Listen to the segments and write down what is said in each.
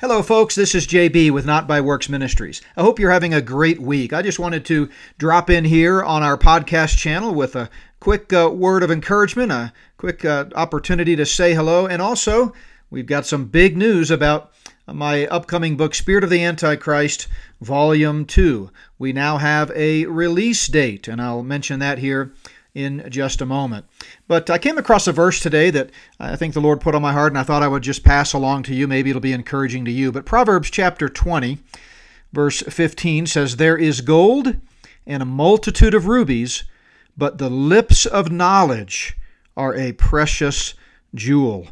Hello, folks. This is JB with Not by Works Ministries. I hope you're having a great week. I just wanted to drop in here on our podcast channel with a quick uh, word of encouragement, a quick uh, opportunity to say hello, and also we've got some big news about my upcoming book, Spirit of the Antichrist, Volume 2. We now have a release date, and I'll mention that here in just a moment. But I came across a verse today that I think the Lord put on my heart, and I thought I would just pass along to you. Maybe it'll be encouraging to you. But Proverbs chapter 20, verse 15 says, There is gold and a multitude of rubies, but the lips of knowledge are a precious jewel.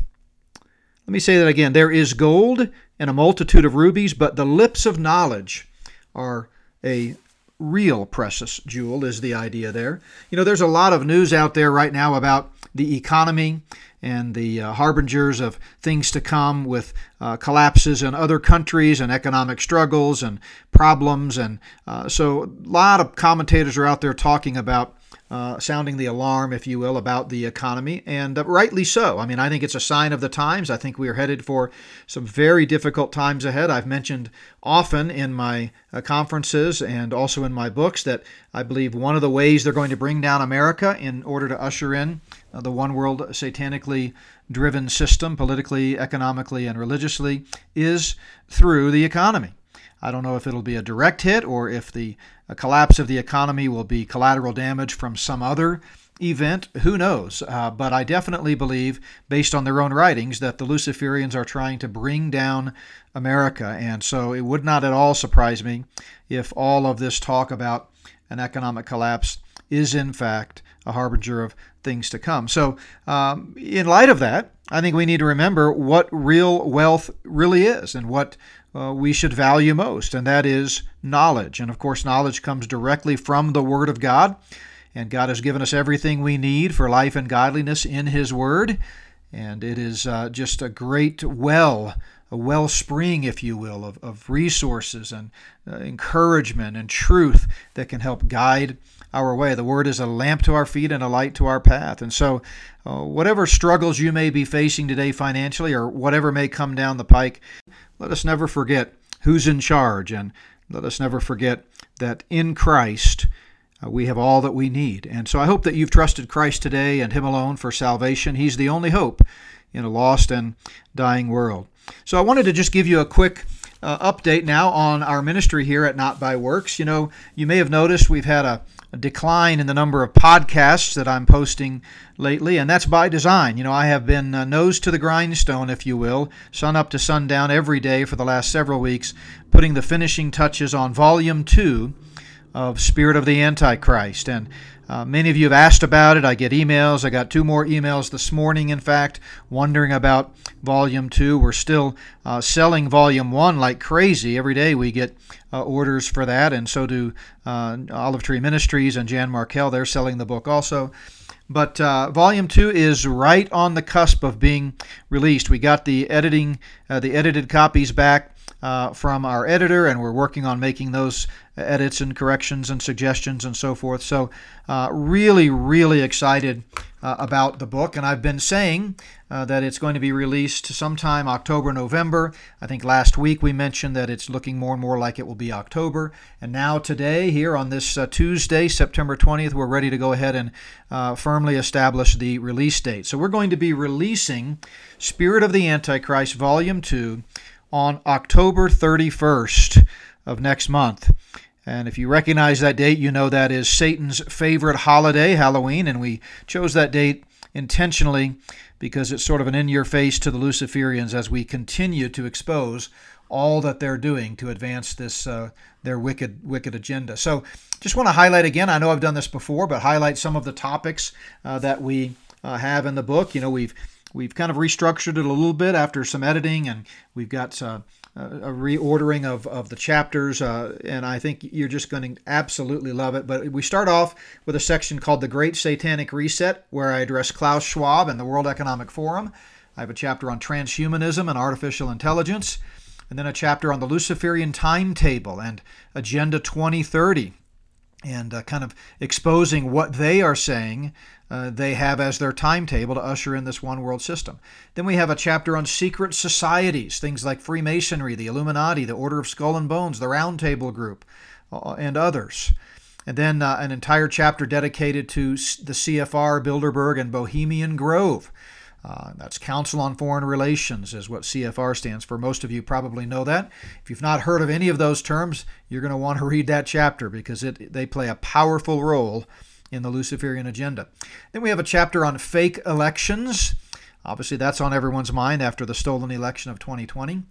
Let me say that again. There is gold and a multitude of rubies, but the lips of knowledge are a real precious jewel, is the idea there. You know, there's a lot of news out there right now about the economy and the uh, harbingers of things to come with uh, collapses in other countries and economic struggles and problems. And uh, so, a lot of commentators are out there talking about uh, sounding the alarm, if you will, about the economy, and uh, rightly so. I mean, I think it's a sign of the times. I think we are headed for some very difficult times ahead. I've mentioned often in my uh, conferences and also in my books that I believe one of the ways they're going to bring down America in order to usher in uh, the one world satanically driven system, politically, economically, and religiously, is through the economy. I don't know if it'll be a direct hit or if the collapse of the economy will be collateral damage from some other event. Who knows? Uh, but I definitely believe, based on their own writings, that the Luciferians are trying to bring down America. And so it would not at all surprise me if all of this talk about an economic collapse is, in fact, a harbinger of things to come. So, um, in light of that, I think we need to remember what real wealth really is and what uh, we should value most, and that is knowledge. And of course, knowledge comes directly from the Word of God, and God has given us everything we need for life and godliness in His Word. And it is uh, just a great well, a wellspring, if you will, of, of resources and uh, encouragement and truth that can help guide our way. The Word is a lamp to our feet and a light to our path. And so, uh, whatever struggles you may be facing today financially or whatever may come down the pike, let us never forget who's in charge and let us never forget that in Christ uh, we have all that we need. And so I hope that you've trusted Christ today and Him alone for salvation. He's the only hope in a lost and dying world. So I wanted to just give you a quick uh, update now on our ministry here at Not by Works. You know, you may have noticed we've had a a decline in the number of podcasts that I'm posting lately, and that's by design. You know, I have been uh, nose to the grindstone, if you will, sun up to sundown every day for the last several weeks, putting the finishing touches on volume two of Spirit of the Antichrist. And uh, many of you have asked about it. I get emails. I got two more emails this morning, in fact, wondering about Volume 2. We're still uh, selling Volume 1 like crazy. Every day we get uh, orders for that, and so do uh, Olive Tree Ministries and Jan Markell. They're selling the book also. But uh, Volume 2 is right on the cusp of being released. We got the editing, uh, the edited copies back uh, from our editor, and we're working on making those edits and corrections and suggestions and so forth. So, uh, really, really excited uh, about the book. And I've been saying uh, that it's going to be released sometime October, November. I think last week we mentioned that it's looking more and more like it will be October. And now, today, here on this uh, Tuesday, September 20th, we're ready to go ahead and uh, firmly establish the release date. So, we're going to be releasing Spirit of the Antichrist, Volume 2 on October 31st of next month. And if you recognize that date, you know that is Satan's favorite holiday, Halloween, and we chose that date intentionally because it's sort of an in your face to the Luciferians as we continue to expose all that they're doing to advance this uh, their wicked wicked agenda. So, just want to highlight again. I know I've done this before, but highlight some of the topics uh, that we uh, have in the book. You know, we've We've kind of restructured it a little bit after some editing, and we've got uh, a reordering of, of the chapters, uh, and I think you're just going to absolutely love it. But we start off with a section called The Great Satanic Reset, where I address Klaus Schwab and the World Economic Forum. I have a chapter on transhumanism and artificial intelligence, and then a chapter on the Luciferian timetable and Agenda 2030. And uh, kind of exposing what they are saying uh, they have as their timetable to usher in this one world system. Then we have a chapter on secret societies, things like Freemasonry, the Illuminati, the Order of Skull and Bones, the Round Table Group, uh, and others. And then uh, an entire chapter dedicated to the CFR, Bilderberg, and Bohemian Grove. Uh, that's Council on Foreign Relations, is what CFR stands for. Most of you probably know that. If you've not heard of any of those terms, you're going to want to read that chapter because it, they play a powerful role in the Luciferian agenda. Then we have a chapter on fake elections. Obviously, that's on everyone's mind after the stolen election of 2020.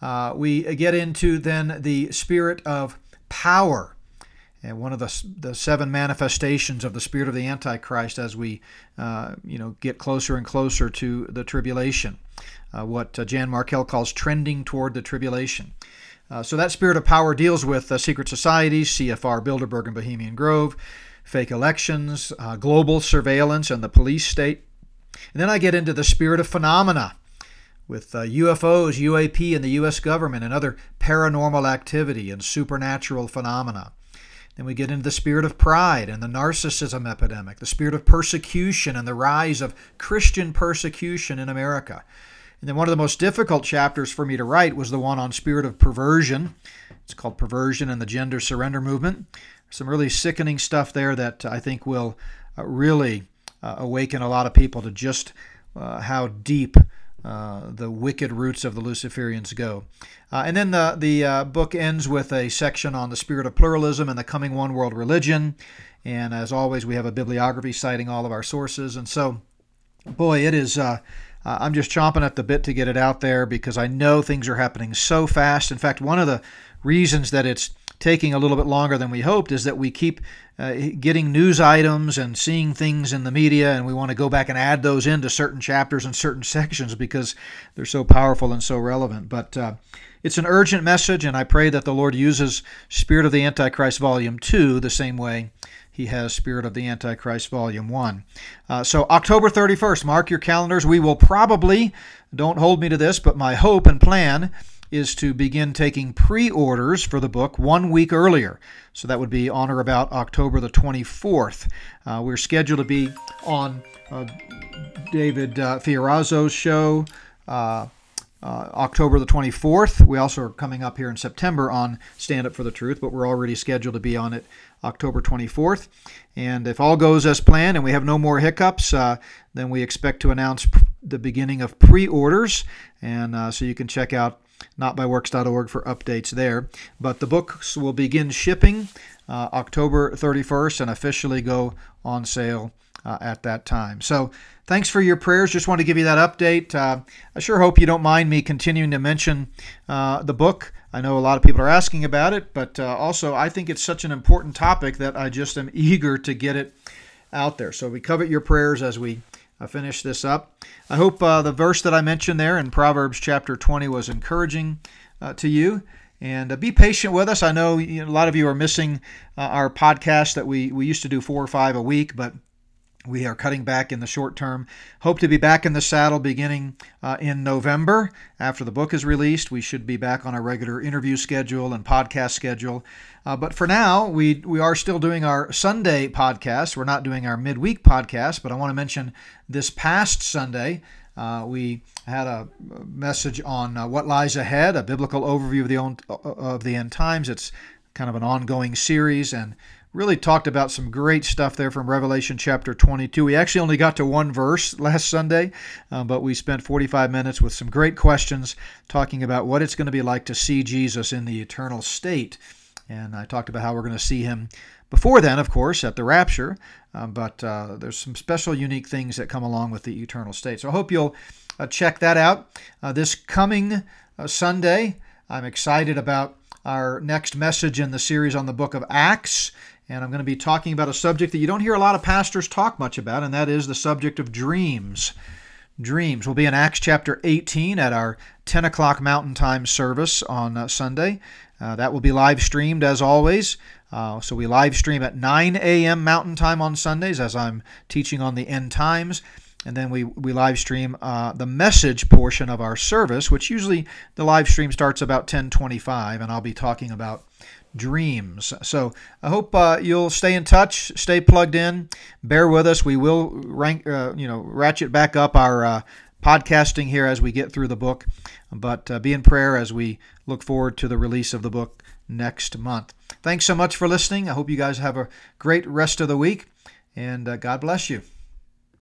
Uh, we get into then the spirit of power and one of the, the seven manifestations of the spirit of the antichrist as we uh, you know get closer and closer to the tribulation uh, what uh, jan markell calls trending toward the tribulation uh, so that spirit of power deals with uh, secret societies cfr bilderberg and bohemian grove fake elections uh, global surveillance and the police state and then i get into the spirit of phenomena with UFOs, UAP, and the U.S. government, and other paranormal activity and supernatural phenomena. Then we get into the spirit of pride and the narcissism epidemic, the spirit of persecution and the rise of Christian persecution in America. And then one of the most difficult chapters for me to write was the one on spirit of perversion. It's called Perversion and the Gender Surrender Movement. Some really sickening stuff there that I think will uh, really uh, awaken a lot of people to just uh, how deep uh, the wicked roots of the Luciferians go. Uh, and then the, the uh, book ends with a section on the spirit of pluralism and the coming one world religion. And as always, we have a bibliography citing all of our sources. And so, boy, it is. Uh, uh, I'm just chomping at the bit to get it out there because I know things are happening so fast. In fact, one of the reasons that it's taking a little bit longer than we hoped is that we keep uh, getting news items and seeing things in the media, and we want to go back and add those into certain chapters and certain sections because they're so powerful and so relevant. But uh, it's an urgent message, and I pray that the Lord uses Spirit of the Antichrist Volume 2 the same way he has Spirit of the Antichrist Volume 1. Uh, so, October 31st, mark your calendars. We will probably, don't hold me to this, but my hope and plan is to begin taking pre orders for the book one week earlier. So that would be on or about October the 24th. Uh, we're scheduled to be on uh, David uh, Fiorazo's show. Uh, uh, October the 24th. We also are coming up here in September on Stand Up for the Truth, but we're already scheduled to be on it October 24th. And if all goes as planned and we have no more hiccups, uh, then we expect to announce the beginning of pre orders. And uh, so you can check out notbyworks.org for updates there. But the books will begin shipping uh, October 31st and officially go on sale uh, at that time. So thanks for your prayers. Just want to give you that update. Uh, I sure hope you don't mind me continuing to mention uh, the book. I know a lot of people are asking about it, but uh, also I think it's such an important topic that I just am eager to get it out there. So we covet your prayers as we uh, finish this up. I hope uh, the verse that I mentioned there in Proverbs chapter 20 was encouraging uh, to you. And uh, be patient with us. I know, you know, a lot of you are missing uh, our podcast that we, we used to do four or five a week, but we are cutting back in the short term. Hope to be back in the saddle beginning uh, in November. After the book is released, we should be back on our regular interview schedule and podcast schedule. Uh, but for now, we, we are still doing our Sunday podcast. We're not doing our midweek podcast, but I want to mention this past Sunday, uh, we had a message on uh, what lies ahead, a biblical overview of the, own, of the end times. It's kind of an ongoing series, and really talked about some great stuff there from Revelation chapter 22. We actually only got to one verse last Sunday, uh, but we spent 45 minutes with some great questions talking about what it's going to be like to see Jesus in the eternal state. And I talked about how we're going to see him before then, of course, at the rapture, uh, but uh, there's some special, unique things that come along with the eternal state. So I hope you'll uh, check that out. Uh, this coming Sunday, I'm excited about our next message in the series on the book of Acts and I'm going to be talking about a subject that you don't hear a lot of pastors talk much about, and that is the subject of dreams. Dreams. We'll be in Acts chapter 18 at our 10 o'clock Mountain Time service on uh, Sunday. Uh, that will be live streamed as always. Uh, so we live stream at 9 a.m. Mountain Time on Sundays as I'm teaching on the end times. and then we, we live stream uh, the message portion of our service, which usually the live stream starts about 1025, and I'll be talking about dreams. So I hope uh, you'll stay in touch, stay plugged in, bear with us. We will rank, uh, you know, ratchet back up our uh, podcasting here as we get through the book, but uh, be in prayer as we look forward to the release of the book next month. Thanks so much for listening. I hope you guys have a great rest of the week, and uh, God bless you.